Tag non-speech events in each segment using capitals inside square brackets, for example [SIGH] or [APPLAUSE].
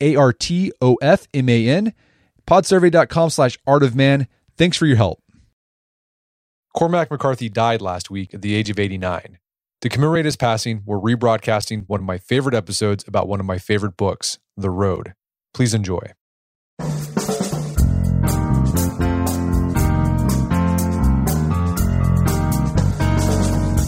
A R T O F M A N, podsurvey.com slash art of man. Thanks for your help. Cormac McCarthy died last week at the age of 89. To commemorate his passing, we're rebroadcasting one of my favorite episodes about one of my favorite books, The Road. Please enjoy.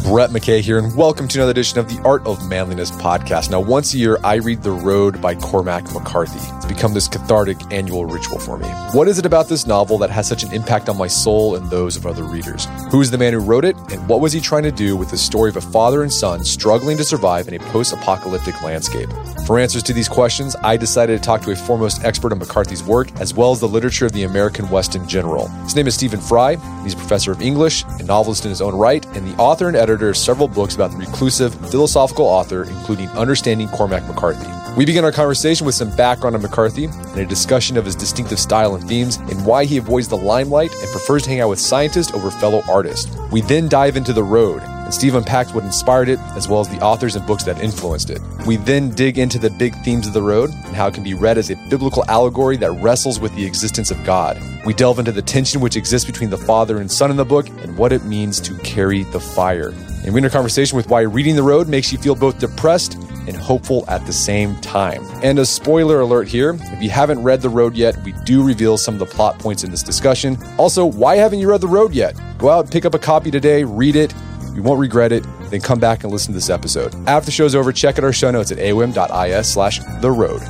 Brett McKay here, and welcome to another edition of the Art of Manliness podcast. Now, once a year, I read The Road by Cormac McCarthy. It's become this cathartic annual ritual for me. What is it about this novel that has such an impact on my soul and those of other readers? Who is the man who wrote it, and what was he trying to do with the story of a father and son struggling to survive in a post apocalyptic landscape? For answers to these questions, I decided to talk to a foremost expert on McCarthy's work, as well as the literature of the American West in general. His name is Steven Frye. He's a professor of English, a novelist in his own right, and the author and editor editor of several books about the reclusive philosophical author, including Understanding Cormac McCarthy. We begin our conversation with some background on McCarthy and a discussion of his distinctive style and themes and why he avoids the limelight and prefers to hang out with scientists over fellow artists. We then dive into The Road, and Steve unpacks what inspired it as well as the authors and books that influenced it. We then dig into the big themes of The Road and how it can be read as a biblical allegory that wrestles with the existence of God. We delve into the tension which exists between the father and son in the book and what it means to carry the fire. And we enter conversation with why reading The Road makes you feel both depressed and hopeful at the same time. And a spoiler alert here if you haven't read The Road yet, we do reveal some of the plot points in this discussion. Also, why haven't you read The Road yet? Go out, and pick up a copy today, read it. You won't regret it. Then come back and listen to this episode. After the show's over, check out our show notes at aom.is slash the road.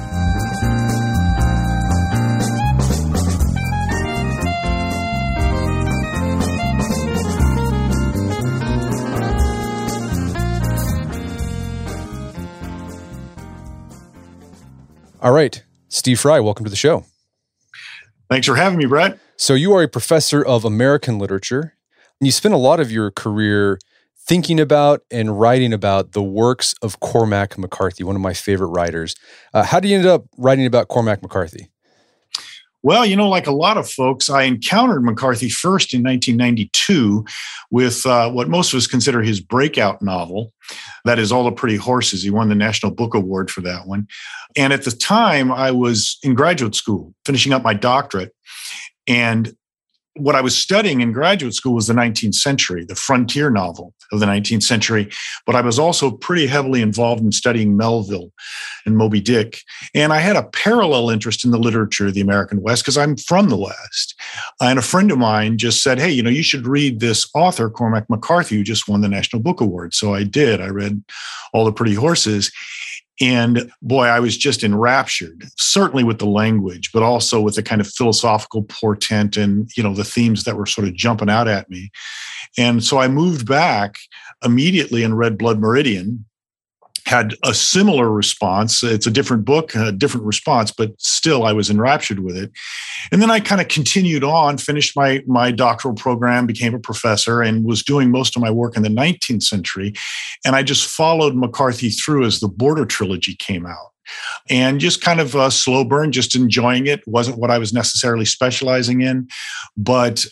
All right. Steve Frye, welcome to the show. Thanks for having me, Brett. So, you are a professor of American literature, and you spent a lot of your career thinking about and writing about the works of Cormac McCarthy, one of my favorite writers. Uh, how do you end up writing about Cormac McCarthy? Well, you know, like a lot of folks, I encountered McCarthy first in 1992 with uh, what most of us consider his breakout novel. That is All the Pretty Horses. He won the National Book Award for that one. And at the time, I was in graduate school, finishing up my doctorate. And what I was studying in graduate school was the 19th century, the frontier novel of the 19th century. But I was also pretty heavily involved in studying Melville and Moby Dick. And I had a parallel interest in the literature of the American West because I'm from the West. And a friend of mine just said, Hey, you know, you should read this author, Cormac McCarthy, who just won the National Book Award. So I did. I read All the Pretty Horses. And boy, I was just enraptured, certainly with the language, but also with the kind of philosophical portent and, you know, the themes that were sort of jumping out at me. And so I moved back immediately and read Blood Meridian, had a similar response. It's a different book, a different response, but still I was enraptured with it. And then I kind of continued on, finished my, my doctoral program, became a professor, and was doing most of my work in the 19th century. And I just followed McCarthy through as the Border Trilogy came out and just kind of a slow burn, just enjoying it. Wasn't what I was necessarily specializing in. But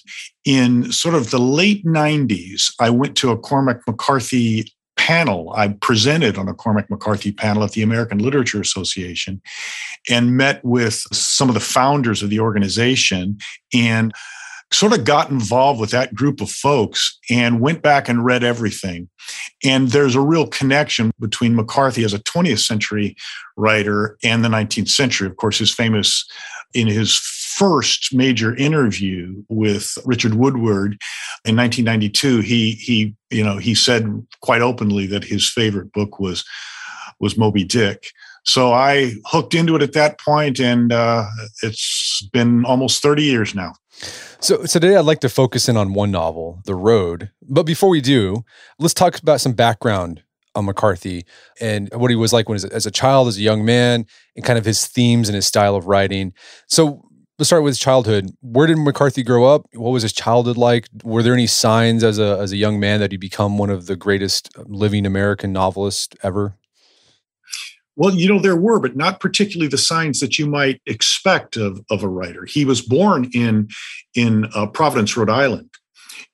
in sort of the late 90s, I went to a Cormac McCarthy panel. I presented on a Cormac McCarthy panel at the American Literature Association and met with some of the founders of the organization and sort of got involved with that group of folks and went back and read everything. And there's a real connection between McCarthy as a 20th century writer and the 19th century. Of course, his famous in his first major interview with Richard Woodward in 1992, he he you know he said quite openly that his favorite book was was Moby Dick. So I hooked into it at that point, and uh, it's been almost 30 years now. So today I'd like to focus in on one novel, The Road. But before we do, let's talk about some background on McCarthy and what he was like when as a child, as a young man, and kind of his themes and his style of writing. So let's start with childhood. Where did McCarthy grow up? What was his childhood like? Were there any signs as a as a young man that he'd become one of the greatest living American novelists ever? Well, you know, there were, but not particularly the signs that you might expect of, of a writer. He was born in, in uh, Providence, Rhode Island,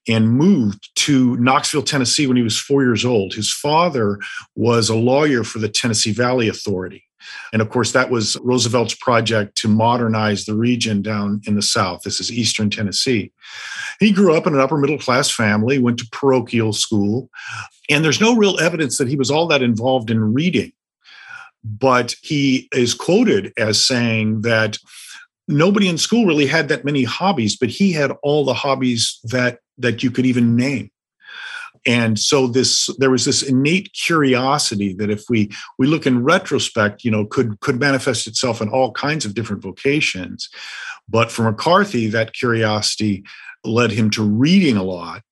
and moved to Knoxville, Tennessee when he was four years old. His father was a lawyer for the Tennessee Valley Authority. And of course, that was Roosevelt's project to modernize the region down in the South. This is Eastern Tennessee. He grew up in an upper middle class family, went to parochial school, and there's no real evidence that he was all that involved in reading. But he is quoted as saying that nobody in school really had that many hobbies, but he had all the hobbies that that you could even name and so this there was this innate curiosity that if we we look in retrospect you know could could manifest itself in all kinds of different vocations but for mccarthy that curiosity led him to reading a lot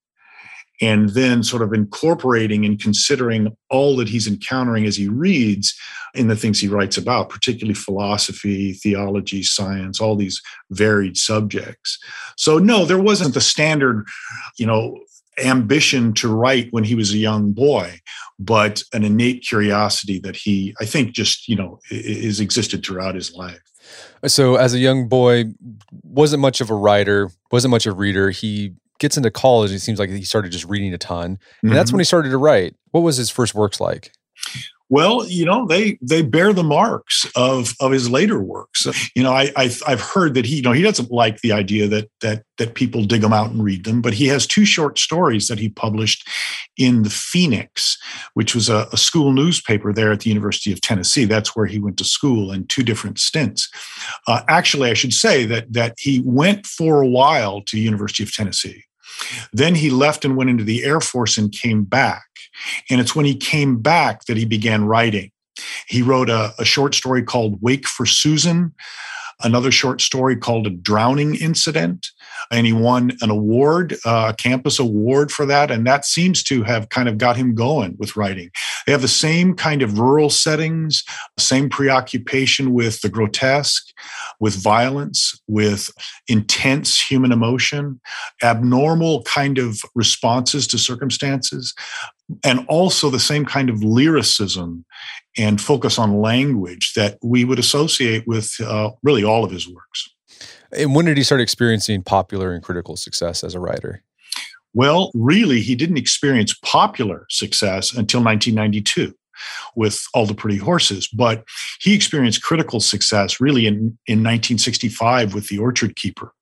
and then sort of incorporating and considering all that he's encountering as he reads in the things he writes about, particularly philosophy, theology, science, all these varied subjects. So, no, there wasn't the standard, you know, ambition to write when he was a young boy, but an innate curiosity that he, I think, just, you know, is existed throughout his life. So, as a young boy, wasn't much of a writer, wasn't much of a reader. He gets into college. It seems like he started just reading a ton, and mm-hmm. that's when he started to write. What was his first works like? Well, you know, they they bear the marks of of his later works. You know, I, I have heard that he, you know, he doesn't like the idea that that that people dig them out and read them, but he has two short stories that he published in the Phoenix, which was a, a school newspaper there at the University of Tennessee. That's where he went to school in two different stints. Uh, actually, I should say that that he went for a while to University of Tennessee. Then he left and went into the Air Force and came back. And it's when he came back that he began writing. He wrote a, a short story called Wake for Susan, another short story called A Drowning Incident, and he won an award, a campus award for that. And that seems to have kind of got him going with writing. They have the same kind of rural settings, same preoccupation with the grotesque, with violence, with intense human emotion, abnormal kind of responses to circumstances, and also the same kind of lyricism and focus on language that we would associate with uh, really all of his works. And when did he start experiencing popular and critical success as a writer? Well, really, he didn't experience popular success until 1992 with All the Pretty Horses, but he experienced critical success really in, in 1965 with The Orchard Keeper.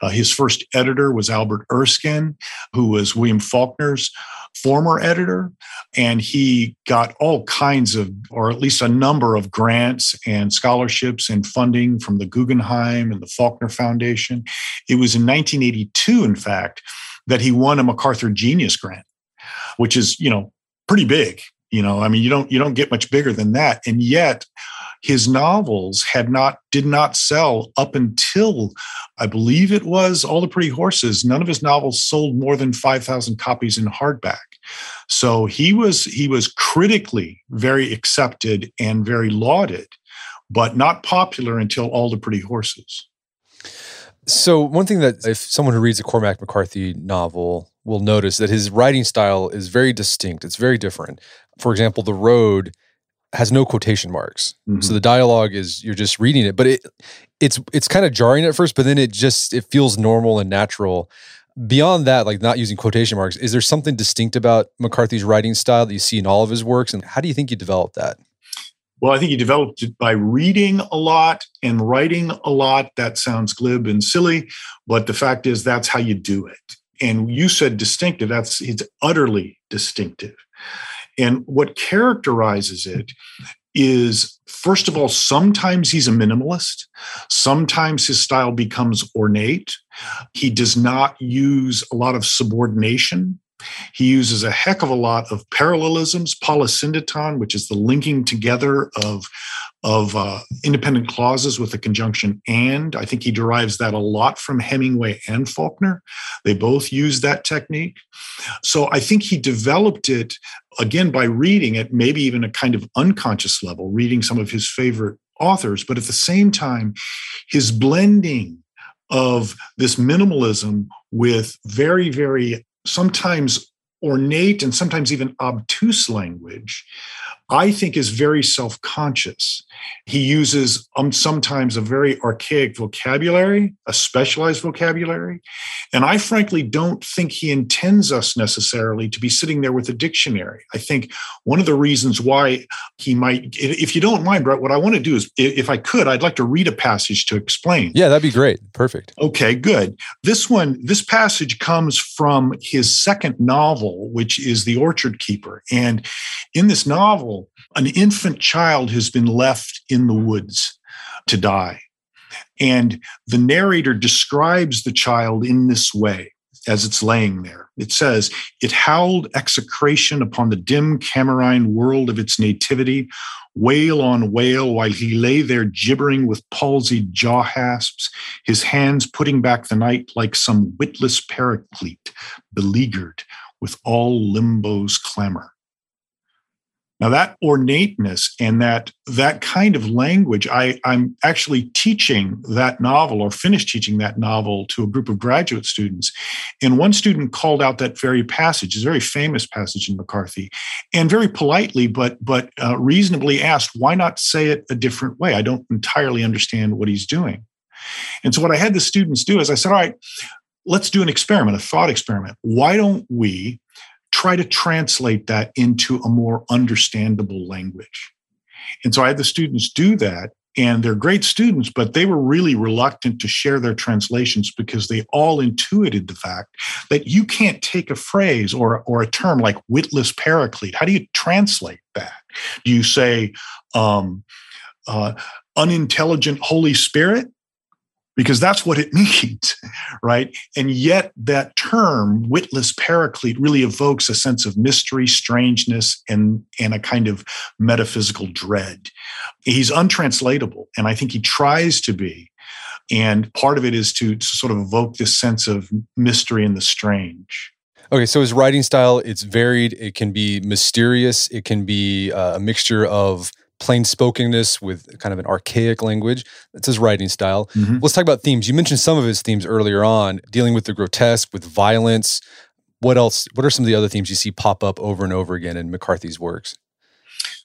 Uh, his first editor was Albert Erskine, who was William Faulkner's former editor, and he got all kinds of, or at least a number of grants and scholarships and funding from the Guggenheim and the Faulkner Foundation. It was in 1982, in fact, that he won a MacArthur Genius Grant, which is, you know, pretty big. You know, I mean, you don't you don't get much bigger than that, and yet his novels had not did not sell up until I believe it was All the Pretty Horses. None of his novels sold more than 5,000 copies in hardback. So he was he was critically very accepted and very lauded, but not popular until All the Pretty Horses. So one thing that if someone who reads a Cormac McCarthy novel will notice that his writing style is very distinct. It's very different. For example, The Road has no quotation marks. Mm-hmm. So the dialogue is you're just reading it, but it it's it's kind of jarring at first, but then it just it feels normal and natural. Beyond that, like not using quotation marks, is there something distinct about McCarthy's writing style that you see in all of his works? And how do you think you developed that? Well, I think he developed it by reading a lot and writing a lot. That sounds glib and silly, but the fact is that's how you do it. And you said distinctive, that's it's utterly distinctive. And what characterizes it is, first of all, sometimes he's a minimalist. Sometimes his style becomes ornate. He does not use a lot of subordination. He uses a heck of a lot of parallelisms, polysyndeton, which is the linking together of of uh, independent clauses with the conjunction and. I think he derives that a lot from Hemingway and Faulkner. They both use that technique. So I think he developed it again by reading it, maybe even a kind of unconscious level, reading some of his favorite authors, but at the same time, his blending of this minimalism with very, very sometimes ornate and sometimes even obtuse language I think is very self conscious. He uses um, sometimes a very archaic vocabulary, a specialized vocabulary. And I frankly don't think he intends us necessarily to be sitting there with a dictionary. I think one of the reasons why he might, if you don't mind, Brett, what I want to do is, if I could, I'd like to read a passage to explain. Yeah, that'd be great. Perfect. Okay, good. This one, this passage comes from his second novel, which is The Orchard Keeper. And in this novel, an infant child has been left in the woods to die. And the narrator describes the child in this way as it's laying there. It says, It howled execration upon the dim Camarine world of its nativity, wail on wail, while he lay there gibbering with palsied jaw hasps, his hands putting back the night like some witless paraclete, beleaguered with all limbo's clamor. Now that ornateness and that that kind of language, I, I'm actually teaching that novel or finished teaching that novel to a group of graduate students. And one student called out that very passage, a very famous passage in McCarthy, and very politely but but uh, reasonably asked, why not say it a different way? I don't entirely understand what he's doing. And so what I had the students do is I said, all right, let's do an experiment, a thought experiment. Why don't we try to translate that into a more understandable language. And so I had the students do that, and they're great students, but they were really reluctant to share their translations because they all intuited the fact that you can't take a phrase or, or a term like witless paraclete. How do you translate that? Do you say um, uh, unintelligent Holy Spirit? Because that's what it [LAUGHS] means, right? And yet, that term, witless paraclete, really evokes a sense of mystery, strangeness, and, and a kind of metaphysical dread. He's untranslatable, and I think he tries to be. And part of it is to, to sort of evoke this sense of mystery and the strange. Okay, so his writing style, it's varied. It can be mysterious. It can be uh, a mixture of plain spokenness with kind of an archaic language. That's his writing style. Mm-hmm. Let's talk about themes. You mentioned some of his themes earlier on, dealing with the grotesque, with violence. What else? What are some of the other themes you see pop up over and over again in McCarthy's works?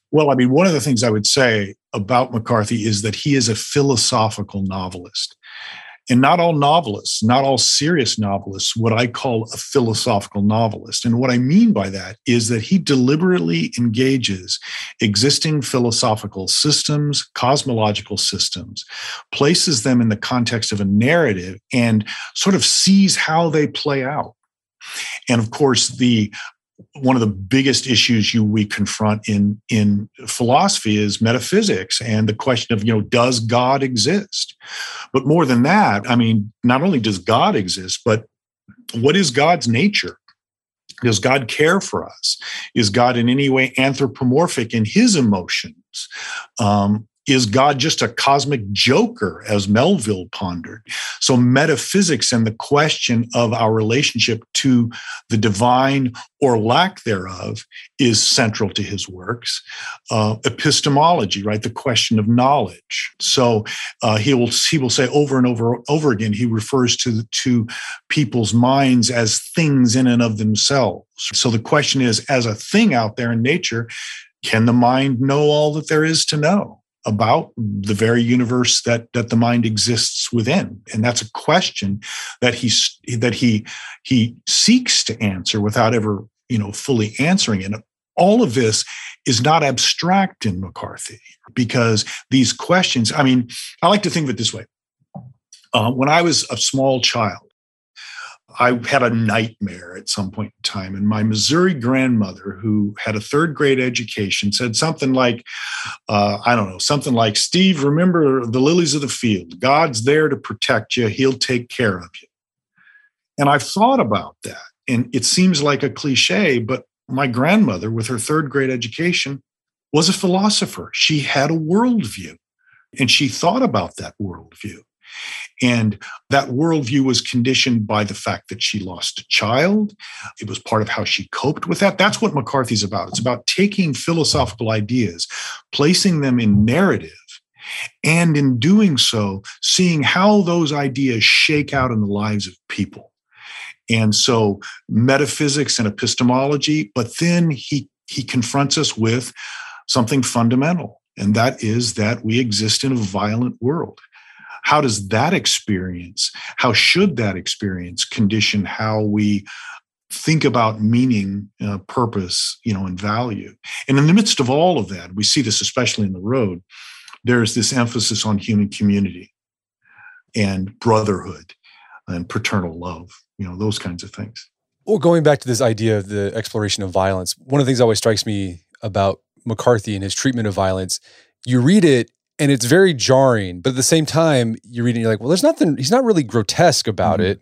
Well, I mean, one of the things I would say about McCarthy is that he is a philosophical novelist. And not all novelists, not all serious novelists, what I call a philosophical novelist. And what I mean by that is that he deliberately engages existing philosophical systems, cosmological systems, places them in the context of a narrative, and sort of sees how they play out. And of course, the one of the biggest issues you we confront in in philosophy is metaphysics and the question of you know does god exist? But more than that i mean not only does god exist but what is god's nature? Does god care for us? Is god in any way anthropomorphic in his emotions? Um, is God just a cosmic joker, as Melville pondered? So, metaphysics and the question of our relationship to the divine or lack thereof is central to his works. Uh, epistemology, right? The question of knowledge. So, uh, he will he will say over and over over again. He refers to to people's minds as things in and of themselves. So, the question is, as a thing out there in nature, can the mind know all that there is to know? About the very universe that that the mind exists within. And that's a question that he's that he he seeks to answer without ever you know fully answering it. All of this is not abstract in mccarthy because these questions i mean i like to think of it this way. Uh, when i was a small child I had a nightmare at some point in time. And my Missouri grandmother, who had a third grade education, said something like, uh, I don't know, something like, Steve, remember the lilies of the field. God's there to protect you, He'll take care of you. And I've thought about that. And it seems like a cliche, but my grandmother, with her third grade education, was a philosopher. She had a worldview and she thought about that worldview. And that worldview was conditioned by the fact that she lost a child. It was part of how she coped with that. That's what McCarthy's about. It's about taking philosophical ideas, placing them in narrative, and in doing so, seeing how those ideas shake out in the lives of people. And so, metaphysics and epistemology, but then he, he confronts us with something fundamental, and that is that we exist in a violent world how does that experience how should that experience condition how we think about meaning uh, purpose you know and value? And in the midst of all of that we see this especially in the road there's this emphasis on human community and brotherhood and paternal love you know those kinds of things. Well going back to this idea of the exploration of violence one of the things that always strikes me about mccarthy and his treatment of violence you read it and it's very jarring but at the same time you're reading you're like well there's nothing he's not really grotesque about mm-hmm. it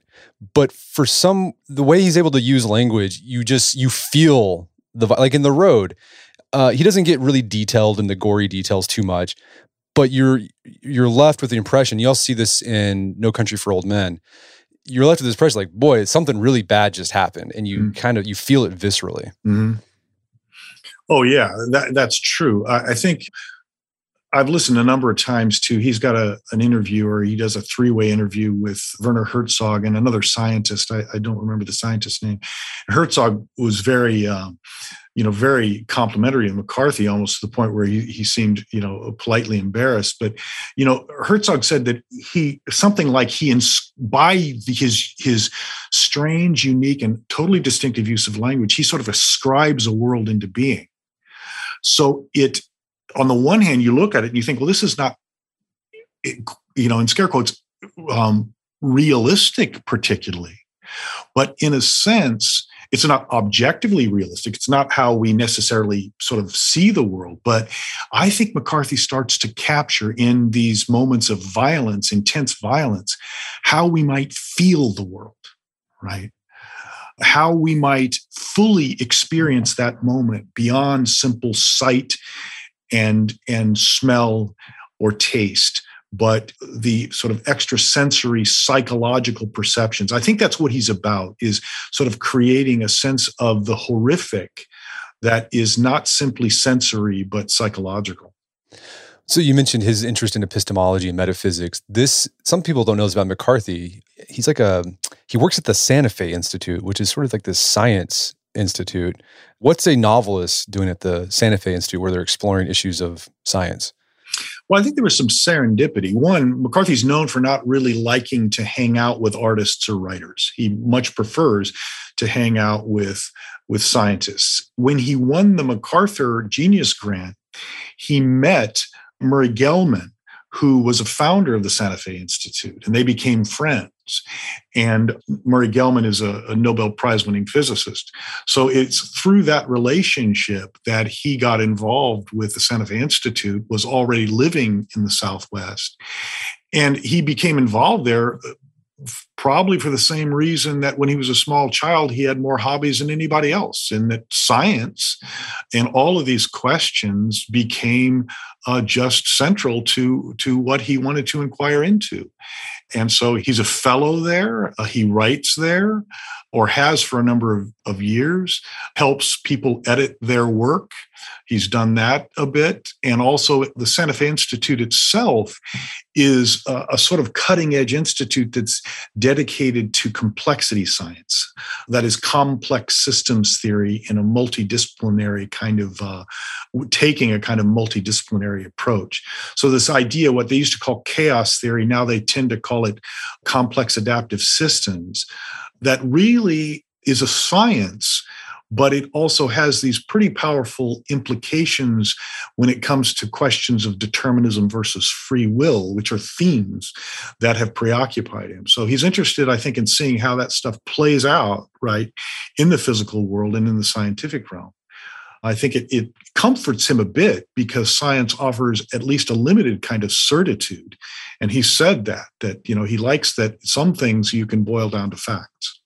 but for some the way he's able to use language you just you feel the like in the road uh, he doesn't get really detailed in the gory details too much but you're you're left with the impression you also see this in no country for old men you're left with this impression like boy something really bad just happened and you mm-hmm. kind of you feel it viscerally mm-hmm. oh yeah that, that's true I, I think I've listened a number of times to. He's got a an interview, or he does a three way interview with Werner Herzog and another scientist. I, I, don't remember the scientist's name. Herzog was very, um, you know, very complimentary of McCarthy, almost to the point where he, he seemed, you know, politely embarrassed. But, you know, Herzog said that he something like he by his his strange, unique, and totally distinctive use of language, he sort of ascribes a world into being. So it on the one hand, you look at it and you think, well, this is not, you know, in scare quotes, um, realistic, particularly. But in a sense, it's not objectively realistic. It's not how we necessarily sort of see the world. But I think McCarthy starts to capture in these moments of violence, intense violence, how we might feel the world, right? How we might fully experience that moment beyond simple sight and and smell or taste but the sort of extrasensory psychological perceptions i think that's what he's about is sort of creating a sense of the horrific that is not simply sensory but psychological. So you mentioned his interest in epistemology and metaphysics. This some people don't know about mccarthy. He's like a he works at the santa fe institute which is sort of like this science institute What's a novelist doing at the Santa Fe Institute where they're exploring issues of science? Well, I think there was some serendipity. One, McCarthy's known for not really liking to hang out with artists or writers. He much prefers to hang out with, with scientists. When he won the MacArthur Genius Grant, he met Murray Gell-Mann, who was a founder of the Santa Fe Institute, and they became friends. And Murray Gell-Mann is a, a Nobel Prize winning physicist. So it's through that relationship that he got involved with the Santa Fe Institute, was already living in the Southwest. And he became involved there probably for the same reason that when he was a small child, he had more hobbies than anybody else, and that science and all of these questions became uh, just central to, to what he wanted to inquire into. And so he's a fellow there, uh, he writes there, or has for a number of, of years, helps people edit their work. He's done that a bit. And also, the Santa Fe Institute itself is a, a, sort of cutting edge institute that's dedicated to complexity science. That is complex systems theory in a multidisciplinary kind of, uh, taking a kind of multidisciplinary approach. So, this idea, what they used to call chaos theory, now they tend to call it complex adaptive systems that really is a science but it also has these pretty powerful implications when it comes to questions of determinism versus free will, which are themes that have preoccupied him. So he's interested, I think, in seeing how that stuff plays out, right, in the physical world and in the scientific realm. I think it, it comforts him a bit because science offers at least a limited kind of certitude. And he said that, that, you know, he likes that some things you can boil down to facts.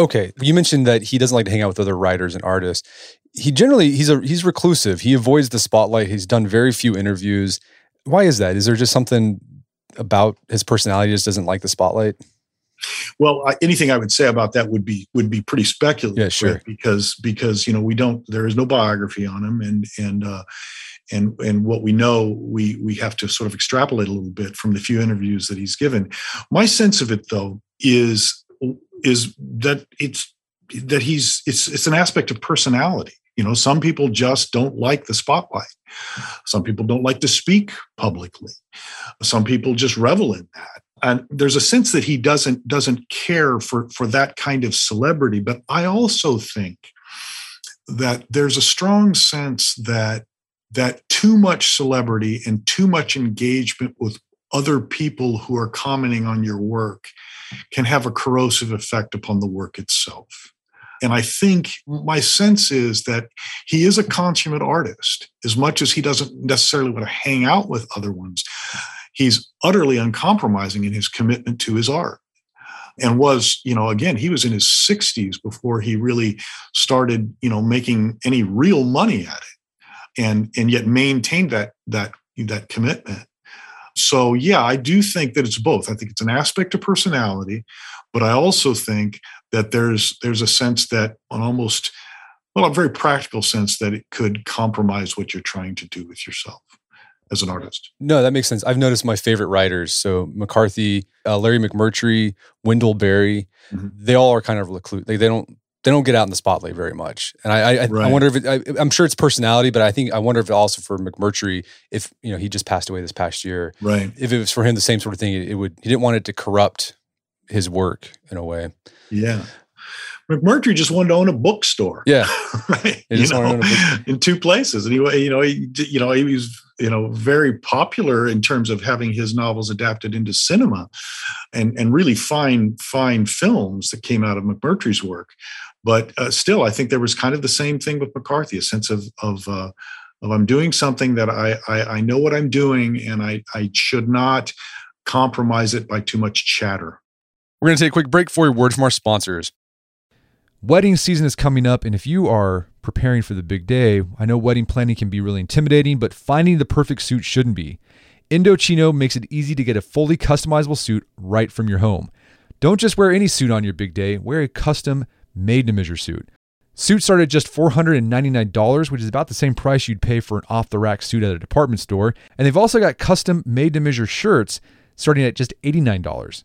Okay. You mentioned that he doesn't like to hang out with other writers and artists. he generally he's a he's reclusive. He avoids the spotlight. He's done very few interviews. Why is that? Is there just something about his personality just doesn't like the spotlight? Well, anything I would say about that would be would be pretty speculative. Yeah, sure. Because because you know we don't there is no biography on him, and and uh, and and what we know we we have to sort of extrapolate a little bit from the few interviews that he's given. My sense of it though is is that it's that he's it's it's an aspect of personality. You know, some people just don't like the spotlight. Some people don't like to speak publicly. Some people just revel in that and there's a sense that he doesn't doesn't care for for that kind of celebrity but i also think that there's a strong sense that that too much celebrity and too much engagement with other people who are commenting on your work can have a corrosive effect upon the work itself. And I think my sense is that he is a consummate artist. As much as he doesn't necessarily want to hang out with other ones he's utterly uncompromising in his commitment to his art. And was you know again he was in his 60s before he really started you know making any real money at it and and yet maintained that that that commitment so yeah i do think that it's both i think it's an aspect of personality but i also think that there's there's a sense that an almost well a very practical sense that it could compromise what you're trying to do with yourself as an artist. No, that makes sense. I've noticed my favorite writers, so McCarthy, uh, Larry McMurtry, Wendell Berry, mm-hmm. they all are kind of recluse. They, they don't they don't get out in the spotlight very much. And I I, right. I wonder if it, I, am sure it's personality, but I think I wonder if also for McMurtry, if you know he just passed away this past year, right? If it was for him the same sort of thing, it, it would he didn't want it to corrupt his work in a way. Yeah. McMurtry just wanted to own a bookstore. Yeah, [LAUGHS] right. You know, in two places, and he, you know, he, you know, he was you know very popular in terms of having his novels adapted into cinema and and really fine fine films that came out of mcmurtry's work but uh, still i think there was kind of the same thing with mccarthy a sense of of uh, of i'm doing something that I, I i know what i'm doing and i i should not compromise it by too much chatter we're going to take a quick break for a word from our sponsors Wedding season is coming up, and if you are preparing for the big day, I know wedding planning can be really intimidating, but finding the perfect suit shouldn't be. Indochino makes it easy to get a fully customizable suit right from your home. Don't just wear any suit on your big day, wear a custom made to measure suit. Suits start at just $499, which is about the same price you'd pay for an off the rack suit at a department store. And they've also got custom made to measure shirts starting at just $89.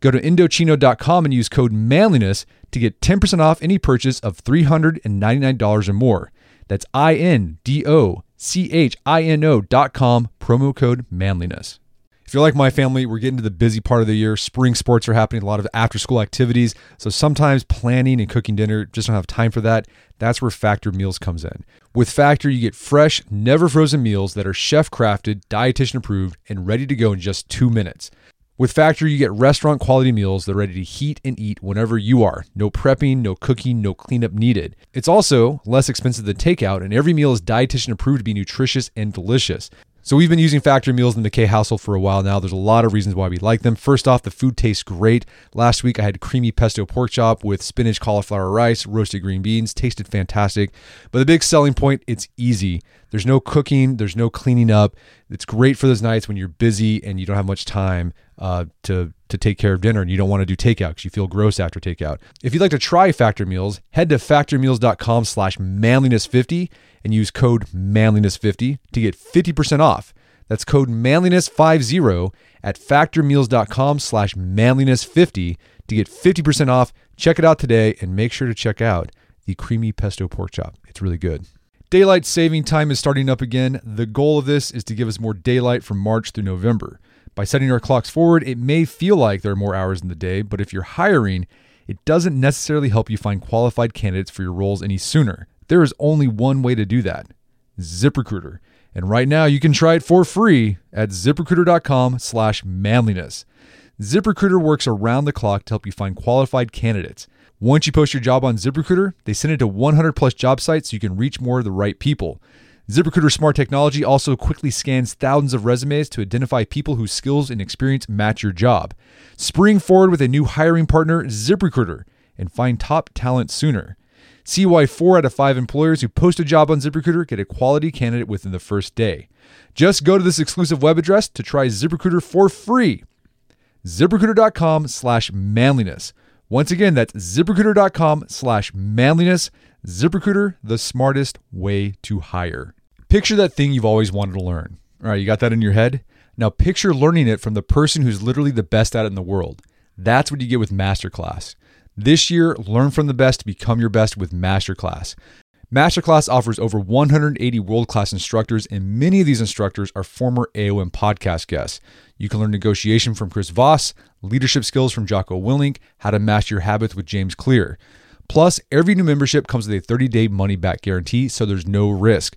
Go to Indochino.com and use code manliness to get 10% off any purchase of $399 or more. That's I N D O C H I N O.com, promo code manliness. If you're like my family, we're getting to the busy part of the year. Spring sports are happening, a lot of after school activities. So sometimes planning and cooking dinner just don't have time for that. That's where Factor Meals comes in. With Factor, you get fresh, never frozen meals that are chef crafted, dietitian approved, and ready to go in just two minutes. With Factor, you get restaurant quality meals that are ready to heat and eat whenever you are. No prepping, no cooking, no cleanup needed. It's also less expensive than takeout, and every meal is dietitian approved to be nutritious and delicious. So we've been using Factor meals in the K household for a while now. There's a lot of reasons why we like them. First off, the food tastes great. Last week I had creamy pesto pork chop with spinach, cauliflower rice, roasted green beans. Tasted fantastic. But the big selling point, it's easy. There's no cooking, there's no cleaning up. It's great for those nights when you're busy and you don't have much time uh, to to take care of dinner and you don't want to do takeout because you feel gross after takeout. If you'd like to try Factor Meals, head to factormeals.com slash manliness50 and use code manliness50 to get 50% off. That's code manliness50 at factormeals.com slash manliness50 to get 50% off. Check it out today and make sure to check out the creamy pesto pork chop. It's really good. Daylight saving time is starting up again. The goal of this is to give us more daylight from March through November. By setting our clocks forward, it may feel like there are more hours in the day, but if you're hiring, it doesn't necessarily help you find qualified candidates for your roles any sooner. There is only one way to do that ZipRecruiter. And right now you can try it for free at ziprecruiter.com slash manliness. ZipRecruiter works around the clock to help you find qualified candidates. Once you post your job on ZipRecruiter, they send it to 100 plus job sites so you can reach more of the right people. ZipRecruiter smart technology also quickly scans thousands of resumes to identify people whose skills and experience match your job. Spring forward with a new hiring partner, ZipRecruiter, and find top talent sooner. See why four out of five employers who post a job on ZipRecruiter get a quality candidate within the first day. Just go to this exclusive web address to try ZipRecruiter for free. ZipRecruiter.com slash manliness. Once again, that's ziprecruiter.com slash manliness. ZipRecruiter, the smartest way to hire. Picture that thing you've always wanted to learn. All right, you got that in your head? Now picture learning it from the person who's literally the best at it in the world. That's what you get with Masterclass. This year, learn from the best to become your best with Masterclass. Masterclass offers over 180 world class instructors, and many of these instructors are former AOM podcast guests. You can learn negotiation from Chris Voss, leadership skills from Jocko Willink, how to master your habits with James Clear. Plus, every new membership comes with a 30 day money back guarantee, so there's no risk.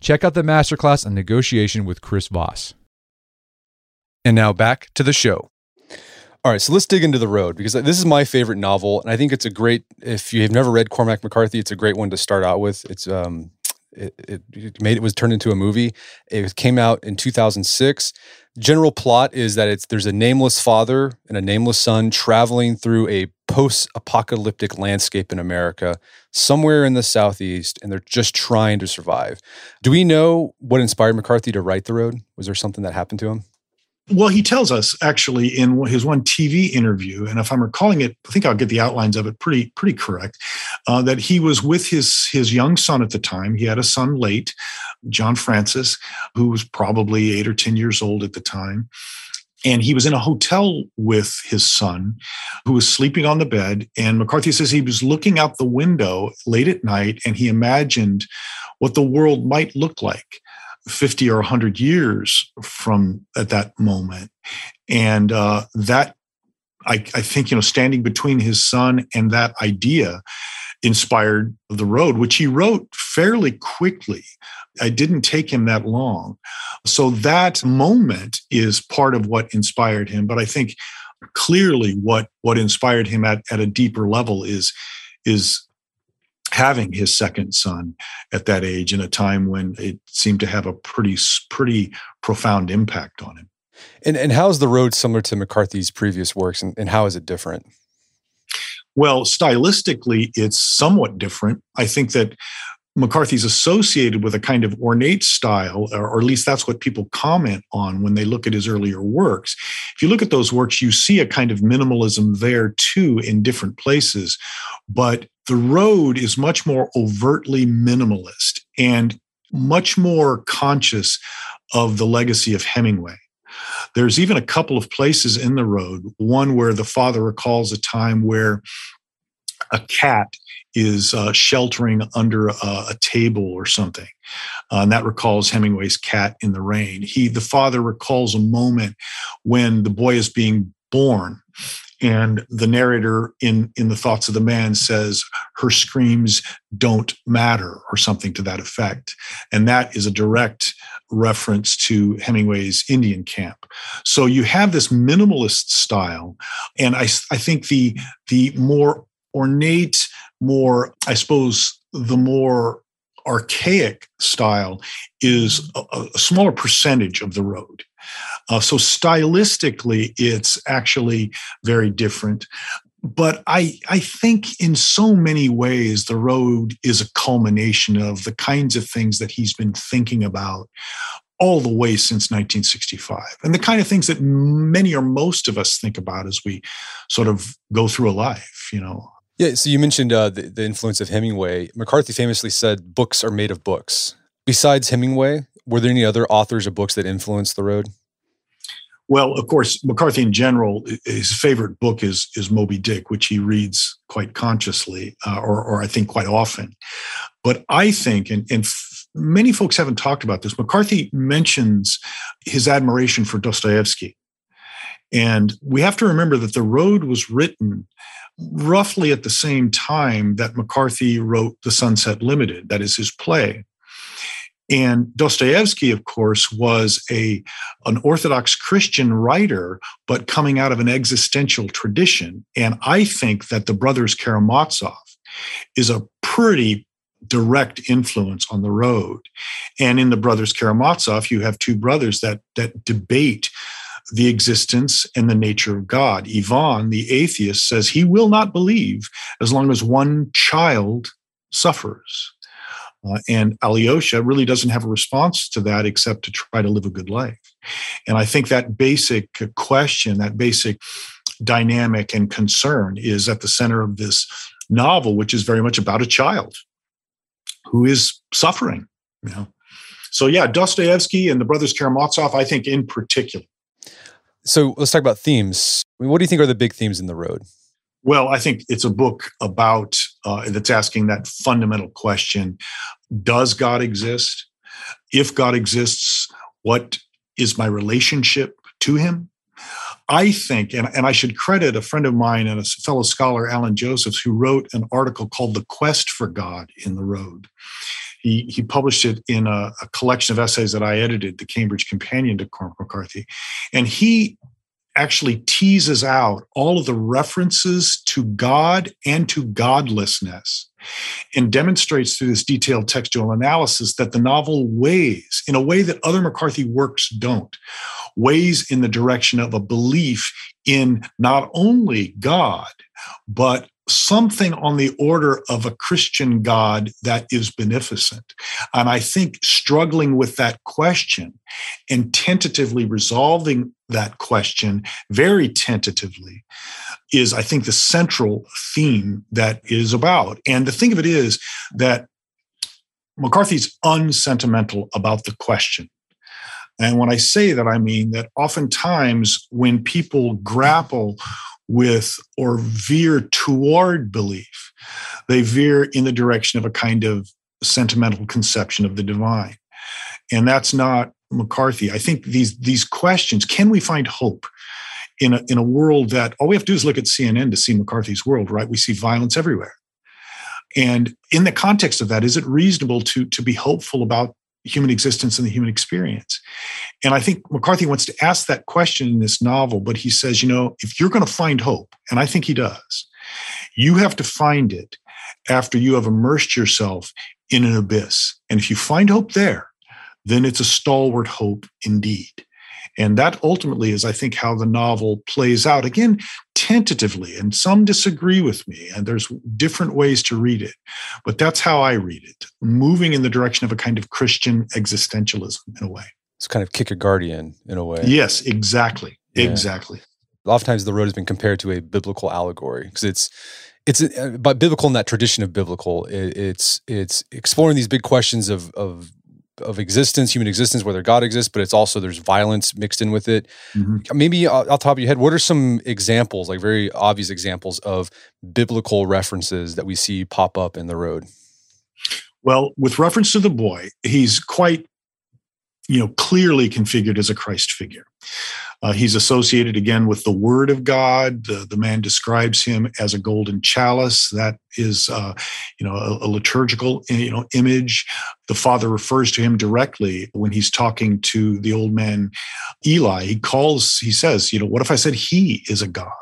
Check out the masterclass on negotiation with Chris Voss. And now back to the show. All right, so let's dig into The Road because this is my favorite novel. And I think it's a great, if you have never read Cormac McCarthy, it's a great one to start out with. It's, um, it, it, made it was turned into a movie. It came out in 2006 general plot is that it's there's a nameless father and a nameless son traveling through a post-apocalyptic landscape in America, somewhere in the southeast, and they're just trying to survive. Do we know what inspired McCarthy to write The Road? Was there something that happened to him? Well, he tells us actually in his one TV interview, and if I'm recalling it, I think I'll get the outlines of it pretty pretty correct. Uh, that he was with his his young son at the time. He had a son late, John Francis, who was probably eight or ten years old at the time, and he was in a hotel with his son, who was sleeping on the bed. And McCarthy says he was looking out the window late at night, and he imagined what the world might look like 50 or 100 years from at that moment and uh, that I, I think you know standing between his son and that idea inspired the road which he wrote fairly quickly it didn't take him that long so that moment is part of what inspired him but i think clearly what what inspired him at, at a deeper level is is having his second son at that age in a time when it seemed to have a pretty pretty profound impact on him. And and how is the road similar to McCarthy's previous works, and, and how is it different? Well, stylistically, it's somewhat different. I think that McCarthy's associated with a kind of ornate style, or, at least that's what people comment on when they look at his earlier works. If you look at those works, you see a kind of minimalism there too in different places. But the road is much more overtly minimalist and much more conscious of the legacy of Hemingway. There's even a couple of places in the road, one where the father recalls a time where a cat is uh, sheltering under a, a, table or something. Uh, and that recalls Hemingway's Cat in the Rain. He, the father, recalls a moment when the boy is being born, and the narrator in in the thoughts of the man says her screams don't matter or something to that effect. And that is a direct reference to hemingway's indian camp. So you have this minimalist style and i i think the the more ornate more, I suppose, the more archaic style is a, a smaller percentage of the road. Uh, so stylistically, it's actually very different. But I, I think in so many ways, the road is a culmination of the kinds of things that he's been thinking about all the way since 1965 and the kind of things that many or most of us think about as we sort of go through a life you know Yeah, so you mentioned uh, the, the influence of Hemingway. McCarthy famously said, "Books are made of books." Besides Hemingway, were there any other authors of books that influenced the road? Well, of course, McCarthy in general, his favorite book is is Moby Dick, which he reads quite consciously, uh, or, or I think quite often. But I think, and, and f- many folks haven't talked about this, McCarthy mentions his admiration for Dostoevsky. And we have to remember that The Road was written roughly at the same time that McCarthy wrote The Sunset Limited, that is his play. And Dostoevsky, of course, was a, an Orthodox Christian writer, but coming out of an existential tradition. And I think that the brothers Karamazov is a pretty direct influence on the road. And in the brothers Karamazov, you have two brothers that that debate the existence and the nature of God. Ivan, the atheist, says he will not believe as long as one child suffers. Uh, and Alyosha really doesn't have a response to that except to try to live a good life. And I think that basic question, that basic dynamic and concern is at the center of this novel, which is very much about a child who is suffering. You know? So, yeah, Dostoevsky and the brothers Karamazov, I think in particular. So, let's talk about themes. What do you think are the big themes in The Road? Well, I think it's a book about uh, that's asking that fundamental question: Does God exist? If God exists, what is my relationship to Him? I think, and, and I should credit a friend of mine and a fellow scholar, Allen Josephs, who wrote an article called "The Quest for God in the Road." He, he published it in a, a collection of essays that I edited, the Cambridge Companion to Cormac McCarthy, and he actually teases out all of the references to God and to godlessness and demonstrates through this detailed textual analysis that the novel weighs in a way that other McCarthy works don't, weighs in the direction of a belief in not only God, but something on the order of a Christian God that is beneficent. And I think struggling with that question and tentatively resolving that question very tentatively is, I think, the central theme that is about. And the thing of it is that McCarthy's unsentimental about the question. And when I say that, I mean that oftentimes when people grapple with or veer toward belief, they veer in the direction of a kind of sentimental conception of the divine. And that's not McCarthy. I think these these questions, can we find hope in a, in a world that all we have to do is look at CNN to see McCarthy's world, right? We see violence everywhere. And in the context of that, is it reasonable to, to be hopeful about human existence and the human experience? And I think McCarthy wants to ask that question in this novel, but he says, you know, if you're going to find hope, and I think he does, you have to find it after you have immersed yourself in an abyss. And if you find hope there, then it's a stalwart hope indeed. And that ultimately is, I think, how the novel plays out. Again, tentatively, and some disagree with me, and there's different ways to read it, but that's how I read it, moving in the direction of a kind of Christian existentialism in a way. It's kind of Kierkegaardian in a way. Yes, exactly. Yeah. Exactly. Oftentimes, the road has been compared to a biblical allegory because it's it's uh, but biblical in that tradition of biblical. It, it's it's exploring these big questions of of of existence, human existence, whether God exists, but it's also there's violence mixed in with it. Mm-hmm. Maybe off the top of your head, what are some examples, like very obvious examples of biblical references that we see pop up in the road? Well, with reference to the boy, he's quite, you know, clearly configured as a Christ figure. Uh, he's associated again with the Word of God. The, man describes him as a golden chalice. That is, uh, you know, a, a, liturgical, you know, image. The Father refers to him directly when he's talking to the old man Eli. He calls, he says, you know, what if I said he is a God?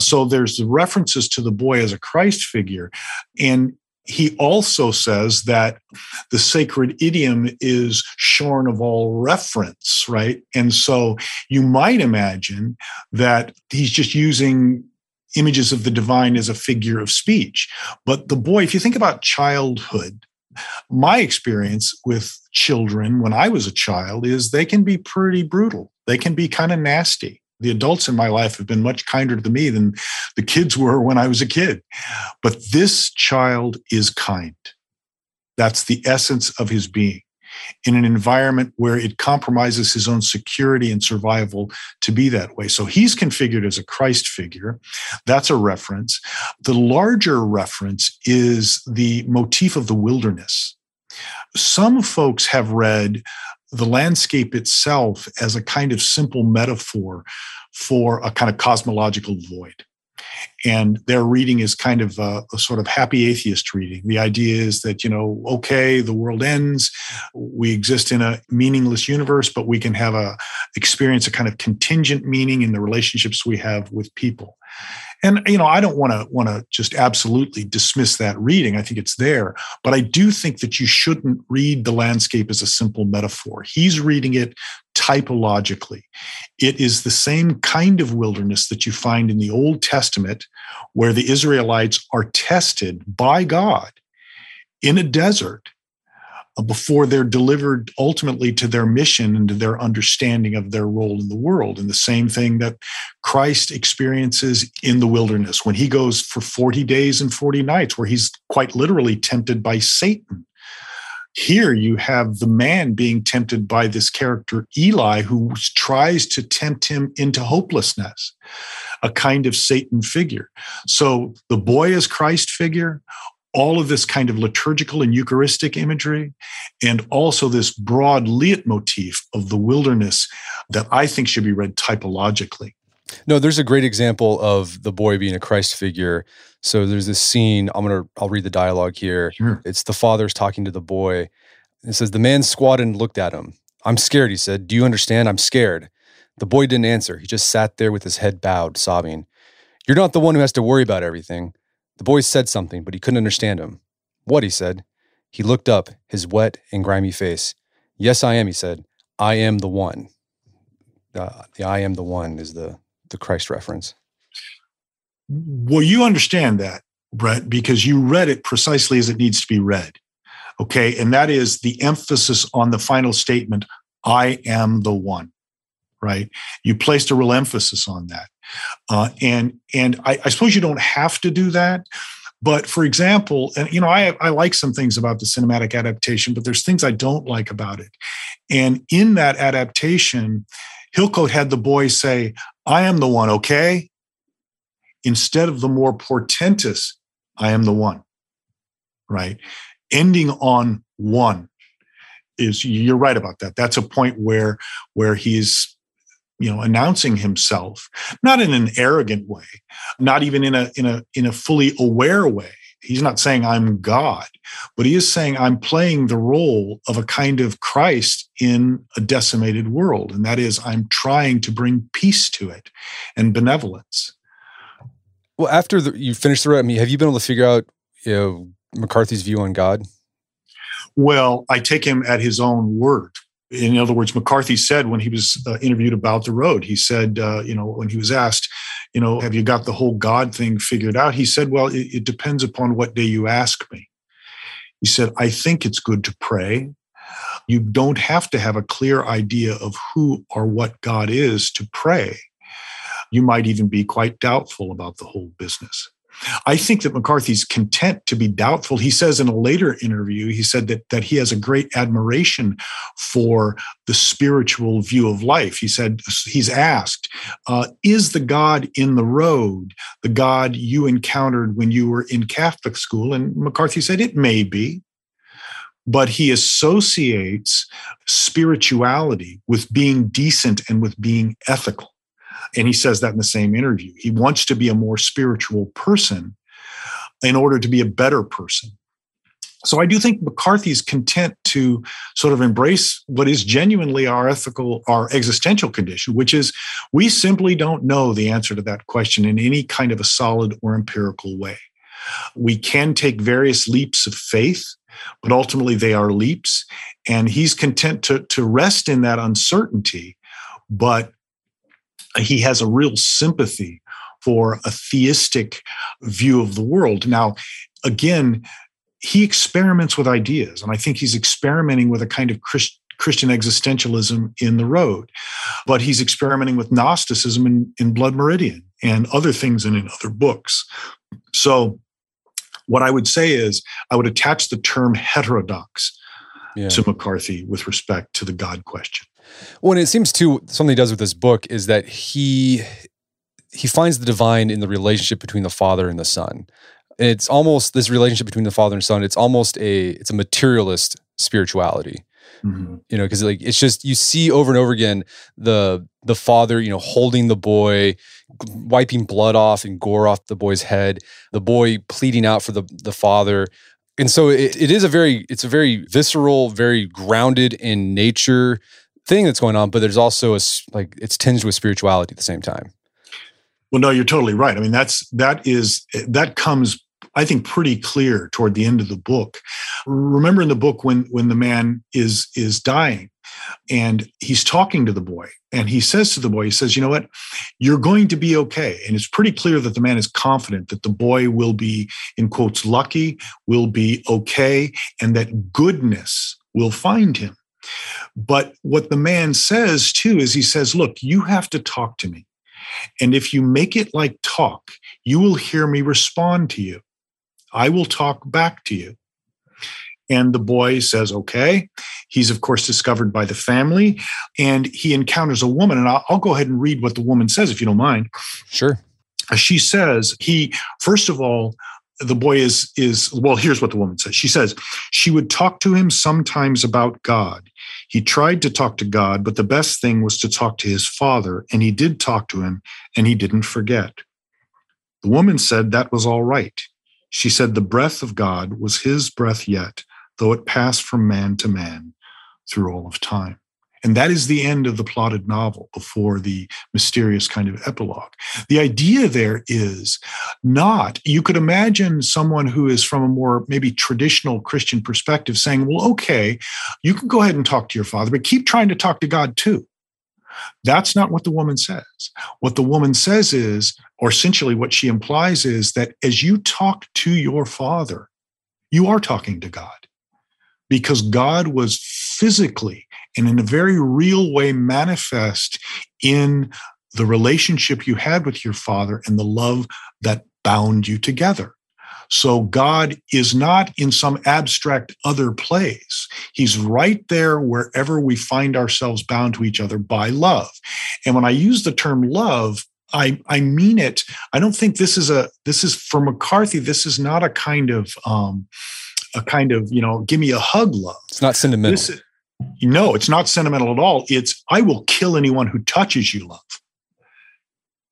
So there's the references to the boy as a Christ figure, and he also says that the sacred idiom is shorn of all reference, right? And so you might imagine that he's just using images of the divine as a figure of speech. But the boy, if you think about childhood, my experience with children when I was a child is they can be pretty brutal, they can be kind of nasty. The adults in my life have been much kinder to me than the kids were when I was a kid. But this child is kind. That's the essence of his being in an environment where it compromises his own security and survival to be that way. So he's configured as a Christ figure. That's a reference. The larger reference is the motif of the wilderness. Some folks have read the landscape itself as a kind of simple metaphor for a kind of cosmological void. And their reading is kind of a, a, sort of happy atheist reading. The idea is that, you know, okay, the world ends. We exist in a meaningless universe, but we can have a experience a kind of contingent meaning in the relationships we have with people. And you know, I don't want to want to just absolutely dismiss that reading. I think it's there, but I do think that you shouldn't read the landscape as a simple metaphor. He's reading it typologically. It is the same kind of wilderness that you find in the Old Testament where the Israelites are tested by God in a desert Uh, before they're delivered ultimately to their mission and to their understanding of their role in the world. And the same thing that Christ experiences in the wilderness when he goes for 40 days and 40 nights, where he's quite literally tempted by Satan. Here you have the man being tempted by this character, Eli, who tries to tempt him into hopelessness, a kind of Satan figure. So the boy is Christ figure, all of this kind of liturgical and Eucharistic imagery, and also this broad leitmotif of the wilderness that I think should be read typologically. No, there's a great example of the boy being a Christ figure. So there's this scene. I'm gonna I'll read the dialogue here. Sure. It's the father's talking to the boy. It says the man squatted and looked at him. I'm scared, he said. Do you understand? I'm scared. The boy didn't answer. He just sat there with his head bowed, sobbing. You're not the one who has to worry about everything. The boy said something, but he couldn't understand him. What, he said. He looked up, his wet and grimy face. Yes, I am, he said. I am the one. Uh, the I am the one is the, the Christ reference. Well, you understand that, Brett, because you read it precisely as it needs to be read. Okay. And that is the emphasis on the final statement I am the one, right? You placed a real emphasis on that. Uh, and and I, I suppose you don't have to do that. But for example, and you know, I, I like some things about the cinematic adaptation, but there's things I don't like about it. And in that adaptation, Hillcoat had the boy say, I am the one, okay? Instead of the more portentous, I am the one, right? Ending on one is you're right about that. That's a point where where he's you know announcing himself not in an arrogant way not even in a in a in a fully aware way. He's not saying i'm god but he is saying i'm playing the role of a kind of christ in a decimated world and that is i'm trying to bring peace to it and benevolence. Well after the, you finish the i mean have you been able to figure out you know mccarthy's view on god? Well i take him at his own word in other words, McCarthy said when he was uh, interviewed about the road, he said, uh, you know, when he was asked, you know, have you got the whole God thing figured out? He said, well, it, it depends upon what day you ask me. He said, I think it's good to pray. You don't have to have a clear idea of who or what God is to pray. You might even be quite doubtful about the whole business. I think that McCarthy's content to be doubtful. He says in a later interview, he said that, that he has a great admiration for the spiritual view of life. He said, he's asked, uh, is the God in the road the God you encountered when you were in Catholic school? And McCarthy said, it may be. But he associates spirituality with being decent and with being ethical. And he says that in the same interview. He wants to be a more spiritual person in order to be a better person. So I do think McCarthy's content to sort of embrace what is genuinely our ethical, our existential condition, which is we simply don't know the answer to that question in any kind of a solid or empirical way. We can take various leaps of faith, but ultimately they are leaps. And he's content to, to rest in that uncertainty, but he has a real sympathy for a theistic view of the world. Now, again, he experiments with ideas, and I think he's experimenting with a kind of Christ, Christian existentialism in The Road, but he's experimenting with Gnosticism in, in Blood Meridian and other things and in other books. So, what I would say is, I would attach the term heterodox yeah. to McCarthy with respect to the God question. Well, and it seems too something he does with this book is that he he finds the divine in the relationship between the father and the son. And it's almost this relationship between the father and son. It's almost a it's a materialist spirituality. Mm-hmm. You know, because like it's just you see over and over again the the father, you know, holding the boy, wiping blood off and gore off the boy's head, the boy pleading out for the the father. And so it, it is a very it's a very visceral, very grounded in nature thing that's going on, but there's also a like it's tinged with spirituality at the same time. Well, no, you're totally right. I mean, that's that is that comes, I think, pretty clear toward the end of the book. Remember in the book when when the man is is dying, and he's talking to the boy, and he says to the boy, he says, "You know what? You're going to be okay." And it's pretty clear that the man is confident that the boy will be, in quotes, lucky, will be okay, and that goodness will find him. But what the man says too is he says, Look, you have to talk to me. And if you make it like talk, you will hear me respond to you. I will talk back to you. And the boy says, okay. He's, of course, discovered by the family and he encounters a woman. And I'll, I'll, go ahead and read what the woman says, if you don't mind. Sure. Uh, she says, he, first of all, the boy is is well here's what the woman says she says she would talk to him sometimes about god he tried to talk to god but the best thing was to talk to his father and he did talk to him and he didn't forget. The woman said that was all right. She said the breath of god was his breath yet though it passed from man to man through all of time and that is the end of the plotted novel before the mysterious kind of epilogue. The idea there is not, you could imagine someone who is from a more maybe traditional Christian perspective saying, well, okay, you can go ahead and talk to your father, but keep trying to talk to God too. That's not what the woman says. What the woman says is, or essentially what she implies is that as you talk to your father, you are talking to God because God was physically and in a very real way manifest in the relationship you had with your father and the love that bound you together. So God is not in some abstract other place. He's right there wherever we find ourselves bound to each other by love. And when I use the term love, I, I mean it. I don't think this is a this is for McCarthy. This is not a kind of um, a kind of you know give me a hug love. It's not sentimental. This, no, it's not sentimental at all. It's I will kill anyone who touches you, love.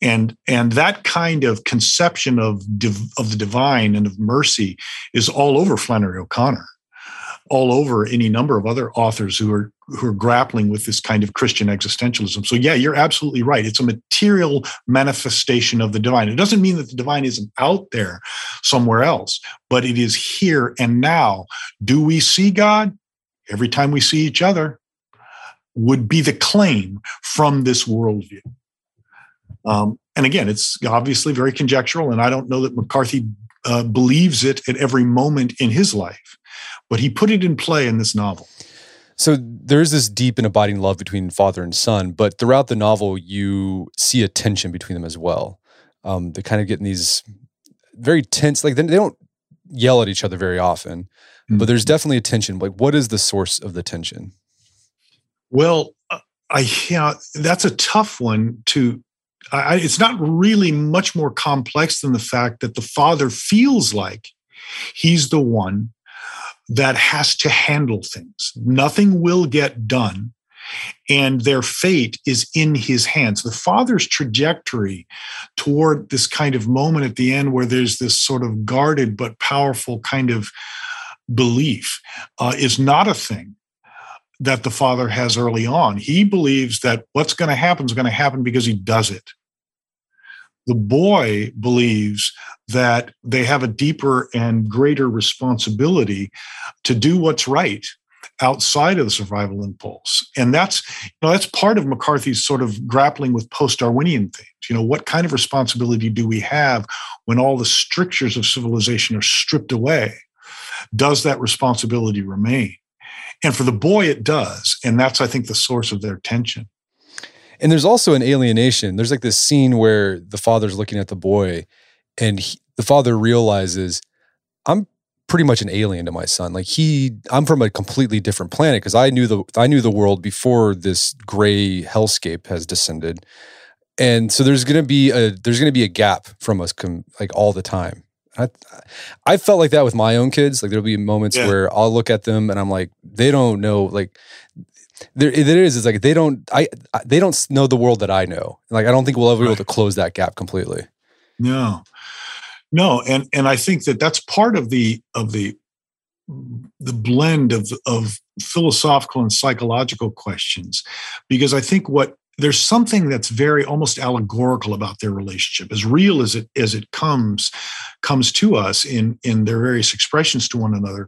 And and that kind of conception of div, of the divine and of mercy is all over Flannery O'Connor, all over any number of other authors who are who are grappling with this kind of Christian existentialism. So yeah, you're absolutely right. It's a material manifestation of the divine. It doesn't mean that the divine isn't out there somewhere else, but it is here and now. Do we see God? Every time we see each other would be the claim from this worldview. Um, and again, it's obviously very conjectural, and I don't know that McCarthy uh, believes it at every moment in his life, but he put it in play in this novel. So there's this deep and abiding love between father and son, but throughout the novel, you see a tension between them as well. Um, they kind of get in these very tense, like they, they don't yell at each other very often, mm-hmm. but there's definitely a tension. Like, what is the source of the tension? Well, uh, I yeah, that's a tough one to. I, it's not really much more complex than the fact that the father feels like he's the one that has to handle things. Nothing will get done and their fate is in his hands. The father's trajectory toward this kind of moment at the end where there's this sort of guarded but powerful kind of belief uh, is not a thing that the father has early on. He believes that what's going to happen is going to happen because he does it. The boy believes that they have a deeper and greater responsibility to do what's right outside of the survival impulse. And that's, you know, that's part of McCarthy's sort of grappling with post-Darwinian things. You know, what kind of responsibility do we have when all the strictures of civilization are stripped away? Does that responsibility remain? And for the boy, it does. And that's, I think, the source of their tension. And there's also an alienation. There's like this scene where the father's looking at the boy and he, the father realizes, I'm pretty much an alien to my son. Like he, I'm from a completely different planet because I knew the I knew the world before this gray hellscape has descended, and so there's gonna be a there's gonna be a gap from us, com- like all the time. I I felt like that with my own kids. Like there'll be moments yeah. where I'll look at them and I'm like, they don't know like. There, there is. It's like they don't. I. They don't know the world that I know. Like I don't think we'll ever be able to close that gap completely. No, no, and and I think that that's part of the of the the blend of of philosophical and psychological questions, because I think what there's something that's very almost allegorical about their relationship, as real as it as it comes comes to us in in their various expressions to one another.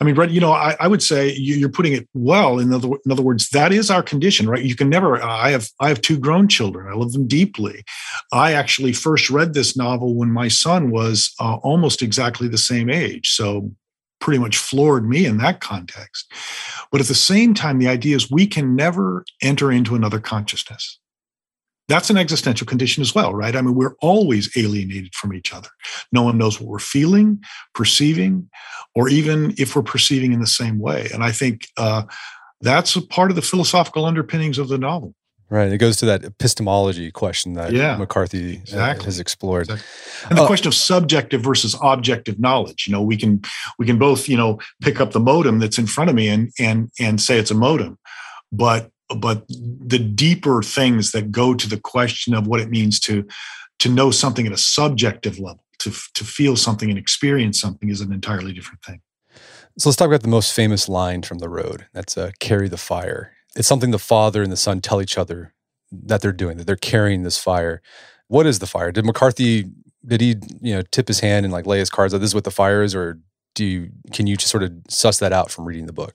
I mean, Brett, you know, I, I would say you're putting it well. In other, in other words, that is our condition, right? You can never. I have I have two grown children. I love them deeply. I actually first read this novel when my son was uh, almost exactly the same age, so pretty much floored me in that context. But at the same time, the idea is we can never enter into another consciousness that's an existential condition as well, right? I mean, we're always alienated from each other. No one knows what we're feeling, perceiving, or even if we're perceiving in the same way. And I think uh, that's a part of the philosophical underpinnings of the novel. Right. It goes to that epistemology question that yeah, McCarthy uh, exactly. has explored. Exactly. And the uh, question of subjective versus objective knowledge. You know, we can we can both, you know, pick up the modem that's in front of me and and and say it's a modem. But but the deeper things that go to the question of what it means to to know something at a subjective level to to feel something and experience something is an entirely different thing. So let's talk about the most famous line from the road. That's uh, carry the fire. It's something the father and the son tell each other that they're doing that they're carrying this fire. What is the fire? Did mccarthy did he you know tip his hand and like lay his cards out this is what the fire is or do you can you just sort of suss that out from reading the book?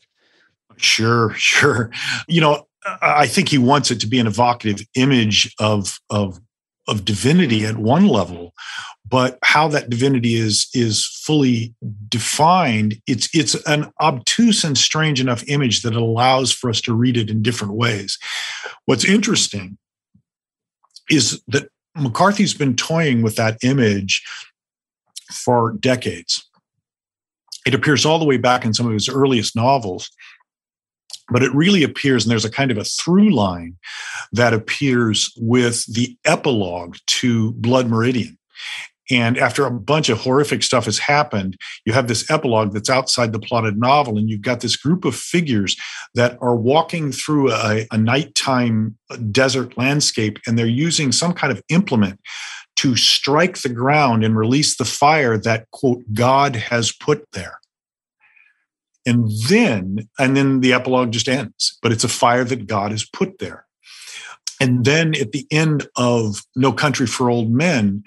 Sure, [LAUGHS] sure. You know, I think he wants it to be an evocative image of of of divinity at one level, but how that divinity is is fully defined, it's it's an obtuse and strange enough image that allows for us to read it in different ways. What's interesting is that McCarthy's been toying with that image for decades. It appears all the way back in some of his earliest novels but it really appears, and there's a kind of a through line that appears with the epilogue to Blood Meridian. And after a bunch of horrific stuff has happened, you have this epilogue that's outside the plotted novel, and you've got this group of figures that are walking through a, a nighttime uh, desert landscape, and they're using some kind of implement to strike the ground and release the fire that, quote, God has put there and then and then the epilogue just ends but it's a fire that god has put there. And then at the end of no country for old men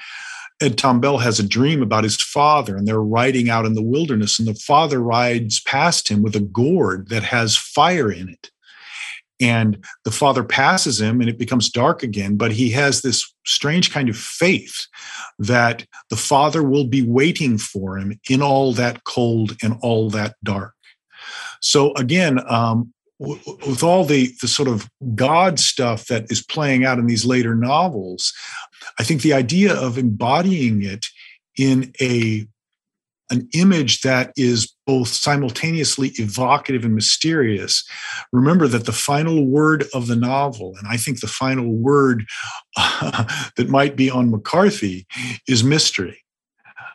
ed tom bell has a dream about his father and they're riding out in the wilderness and the father rides past him with a gourd that has fire in it. And the father passes him and it becomes dark again but he has this strange kind of faith that the father will be waiting for him in all that cold and all that dark so again, um, w- with all the the sort of God stuff that is playing out in these later novels, I think the idea of embodying it in a an image that is both simultaneously evocative and mysterious. Remember that the final word of the novel, and I think the final word uh, [LAUGHS] that might be on McCarthy, is mystery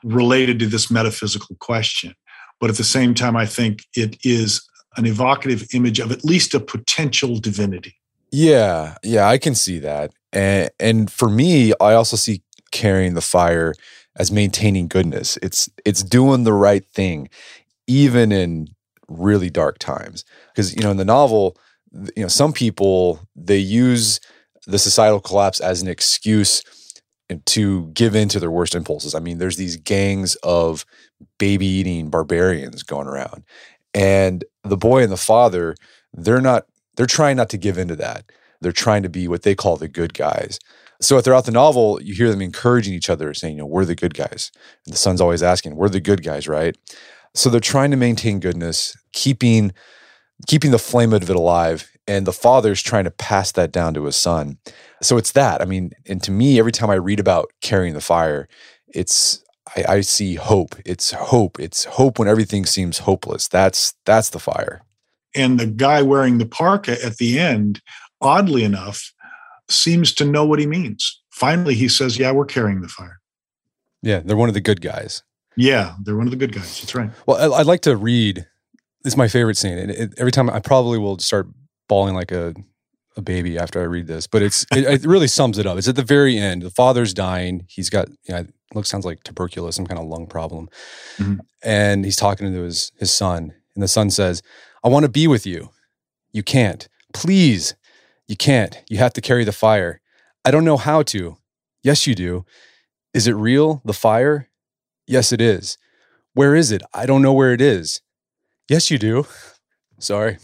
related to this metaphysical question. But at the same time, I think it is an evocative image of at least a potential divinity. Yeah, yeah, I can see that. And and for me, I also see carrying the fire as maintaining goodness. It's it's doing the right thing even in really dark times. Because you know, in the novel, you know, some people they use the societal collapse as an excuse to give in to their worst impulses. I mean, there's these gangs of baby eating barbarians going around. And the boy and the father, they're not, they're trying not to give into that. They're trying to be what they call the good guys. So throughout the novel, you hear them encouraging each other, saying, you know, we're the good guys. And the son's always asking, we're the good guys, right? So they're trying to maintain goodness, keeping keeping the flame of it alive. And the father's trying to pass that down to his son. So it's that. I mean, and to me, every time I read about carrying the fire, it's I, I see hope. It's hope. It's hope when everything seems hopeless. That's that's the fire. And the guy wearing the parka at the end, oddly enough, seems to know what he means. Finally, he says, "Yeah, we're carrying the fire." Yeah, they're one of the good guys. Yeah, they're one of the good guys. That's right. Well, I'd like to read. This is my favorite scene, and it, every time I probably will start bawling like a a baby after I read this, but it's it, it, really sums it up. It's at the very end. The father's dying. He's got you know, looks sounds like tuberculosis, some kind of lung problem, mm-hmm. and he's talking to his his son, and the son says, "I want to be with you. You can't. Please, you can't. You have to carry the fire. I don't know how to. Yes, you do. Is it real? The fire? Yes, it is. Where is it? I don't know where it is. Yes, you do. [LAUGHS] Sorry.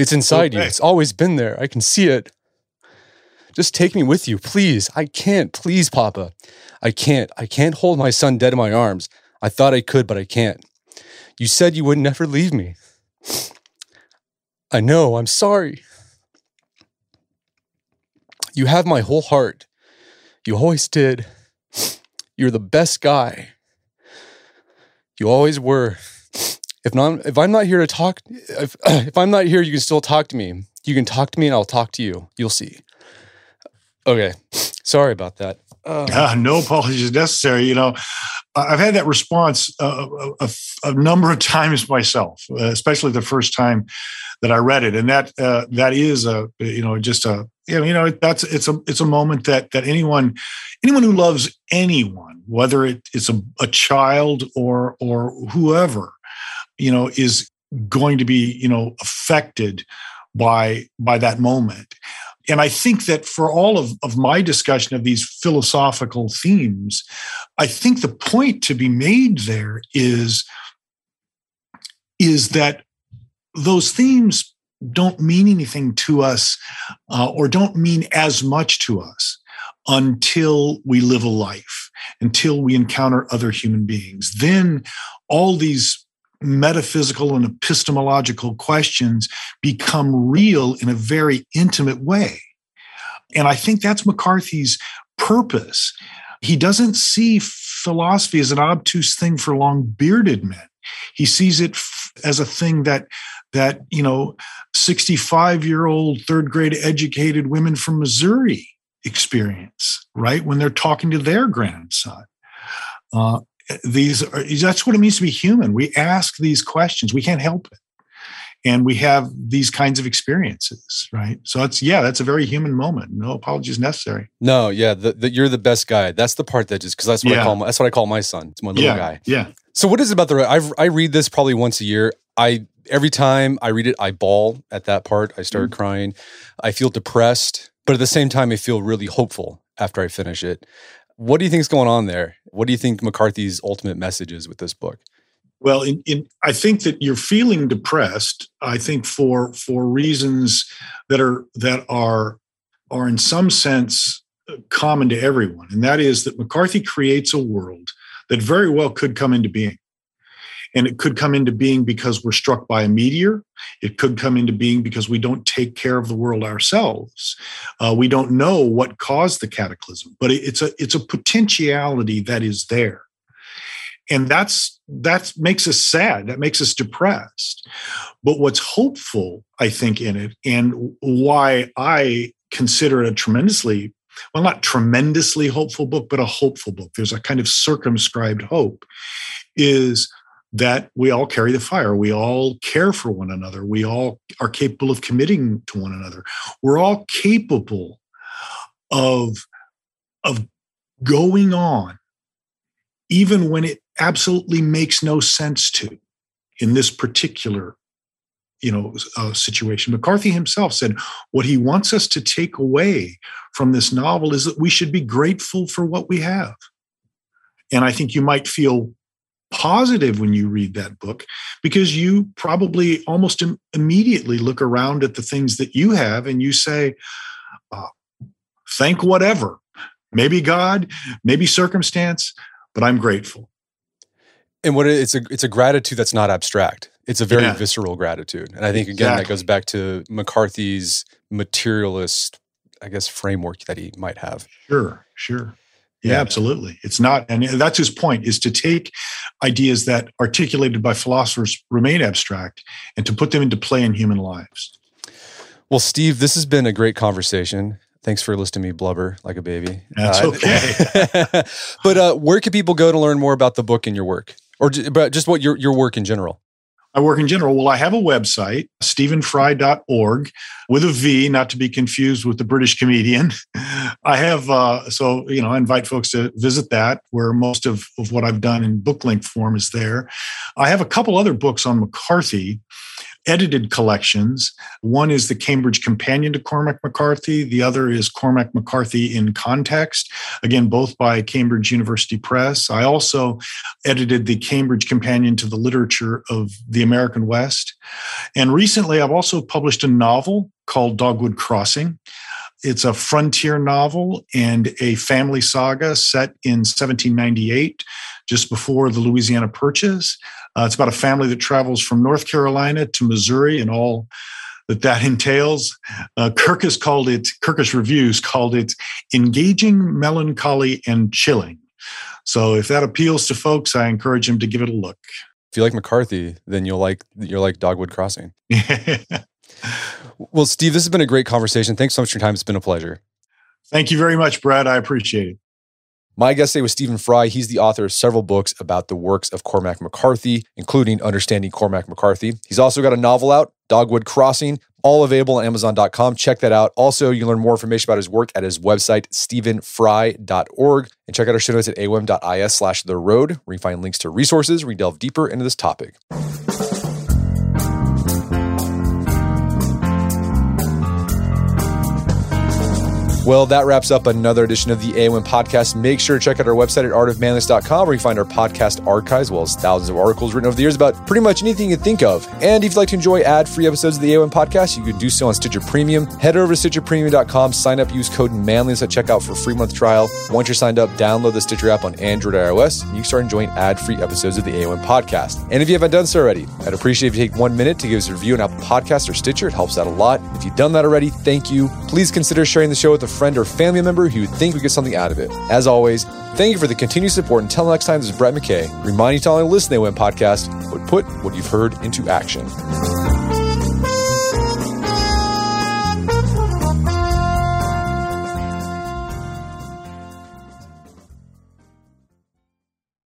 It's inside okay. you. It's always been there. I can see it. Just take me with you, please. I can't. Please, Papa. I can't. I can't hold my son dead in my arms. I thought I could, but I can't. You said you would never leave me. I know. I'm sorry. You have my whole heart. You always did. You're the best guy. You always were. If not, if I'm not here to talk, if, [CLEARS THROAT] if I'm not here, you can still talk to me. You can talk to me, and I'll talk to you. You'll see. Okay, sorry about that. Uh, uh, no apologies necessary. You know, I've had that response uh, a, a, number of times myself, especially the first time that I read it, and that uh, that is a you know just a you know that's it's a it's a moment that that anyone anyone who loves anyone, whether it, it's a, a child or or whoever, you know, is going to be, you know, affected by by that moment. And I think that for all of, of my discussion of these philosophical themes, I think the point to be made there is, is that those themes don't mean anything to us uh, or don't mean as much to us until we live a life, until we encounter other human beings. Then all these metaphysical and epistemological questions become real in a very intimate way. And I think that's McCarthy's purpose. He doesn't see philosophy as an obtuse thing for long bearded men. He sees it as a thing that that you know 65 year old third grade educated women from Missouri experience, right? When they're talking to their grandson. Uh, these are, that's what it means to be human. We ask these questions. We can't help it. And we have these kinds of experiences, right? So it's yeah, that's a very human moment. No apologies necessary. No, yeah, the, the, you're the best guy. That's the part that just because that's what yeah. I call my, that's what I call my son. It's my little yeah, guy. Yeah. So what is it about the I I read this probably once a year. I every time I read it, I bawl at that part. I start mm-hmm. crying. I feel depressed, but at the same time, I feel really hopeful after I finish it. What do you think is going on there? What do you think McCarthy's ultimate message is with this book? Well, in, in, I think that you're feeling depressed. I think for for reasons that are that are are in some sense uh, common to everyone, and that is that McCarthy creates a world that very well could come into being. And it could come into being because we're struck by a meteor. It could come into being because we don't take care of the world ourselves. Uh, we don't know what caused the cataclysm, but it's a it's a potentiality that is there, and that's that makes us sad. That makes us depressed. But what's hopeful, I think, in it, and why I consider it a tremendously well, not tremendously hopeful book, but a hopeful book. There's a kind of circumscribed hope, is that we all carry the fire. We all care for one another. We all are capable of committing to one another. We're all capable of, of going on, even when it absolutely makes no sense to in this particular you know uh, situation mccarthy himself said what he wants us to take away from this novel is that we should be grateful for what we have and i think you might feel positive when you read that book because you probably almost Im- immediately look around at the things that you have and you say, uh, thank whatever, maybe God, maybe circumstance, but I'm grateful. And what it's a it's a gratitude that's not abstract. It's a very yeah. visceral gratitude. And I think, again, exactly. that goes back to McCarthy's materialist, I guess, framework that he might have. Sure, sure. Yeah, yeah, absolutely. It's not, and that's his point: is to take ideas that articulated by philosophers remain abstract and to put them into play in human lives. Well, Steve, this has been a great conversation. Thanks for listening to me blubber like a baby. That's uh, okay. [LAUGHS] but uh, where can people go to learn more about the book and your work, or but just what your your work in general? I work in general. Well, I have a website, stevenfrye.org with a V, not to be confused with the British comedian. [LAUGHS] I have, uh, so, you know, I invite folks to visit that where most of, of what I've done in book length form is there. I have a couple other books on McCarthy edited collections. One is the Cambridge Companion to Cormac McCarthy, the other is Cormac McCarthy in Context, again, both by Cambridge University Press. I also edited the Cambridge Companion to the Literature of the American West. And recently, I've also published a novel called Dogwood Crossing. It's a frontier novel and a family saga set in 1798, just before the Louisiana Purchase. Uh, it's about a family that travels from North Carolina to Missouri and all that that entails. Uh, Kirkus called it, Kirkus Reviews called it engaging, melancholy, and chilling. So if that appeals to folks, I encourage them to give it a look. If you like McCarthy, then you'll like you'll like Dogwood Crossing. [LAUGHS] well, Steve, this has been a great conversation. Thanks so much for your time. It's been a pleasure. Thank you very much, Brad. I appreciate it. My guest today was Steven Frye. He's the author of several books about the works of Cormac McCarthy, including Understanding Cormac McCarthy. He's also got a novel out, Dogwood Crossing, all available on Amazon.com. Check that out. Also, you can learn more information about his work at his website, stevenfrye.org. And check out our show notes at aom.is slash the road, where you find links to resources where we delve deeper into this topic. Well, that wraps up another edition of the AOM podcast. Make sure to check out our website at artofmanliness.com where you find our podcast archives, as well as thousands of articles written over the years about pretty much anything you can think of. And if you'd like to enjoy ad free episodes of the AOM podcast, you can do so on Stitcher Premium. Head over to StitcherPremium.com, sign up, use code manliness at checkout for a free month trial. Once you're signed up, download the Stitcher app on Android or iOS, and you can start enjoying ad free episodes of the AOM podcast. And if you haven't done so already, I'd appreciate if you take one minute to give us a review on Apple Podcasts or Stitcher. It helps out a lot. If you've done that already, thank you. Please consider sharing the show with a friend or family member who would think we get something out of it. As always, thank you for the continued support. Until next time, this is Brett McKay, reminding you to all listen to the Win podcast, but put what you've heard into action.